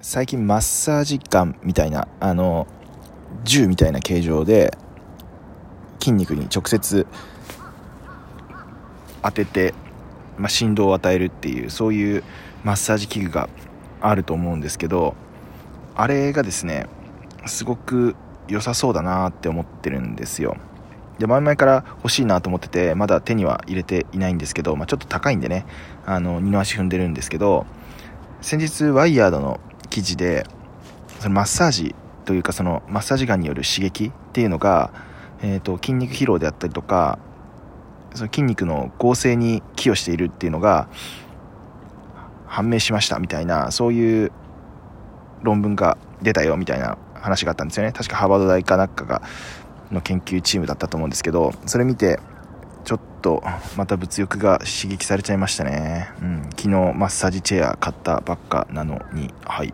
最近マッサージガンみたいなあの銃みたいな形状で筋肉に直接当てて、まあ、振動を与えるっていうそういうマッサージ器具があると思うんですけどあれがですねすごく良さそうだなって思ってるんですよ。で前々から欲しいなと思っててまだ手には入れていないんですけど、まあ、ちょっと高いんでねあの二の足踏んでるんですけど先日ワイヤードの記事でそのマッサージというかそのマッサージガンによる刺激っていうのが、えーと、筋肉疲労であったりとかその筋肉の合成に寄与しているっていうのが判明しましたみたいなそういう論文が出たよみたいな話があったんですよね確かハーバード大かなんかがの研究チームだったと思うんですけどそれ見てとまた物欲が刺激されちゃいましたね、うん、昨日マッサージチェア買ったばっかなのに。はい。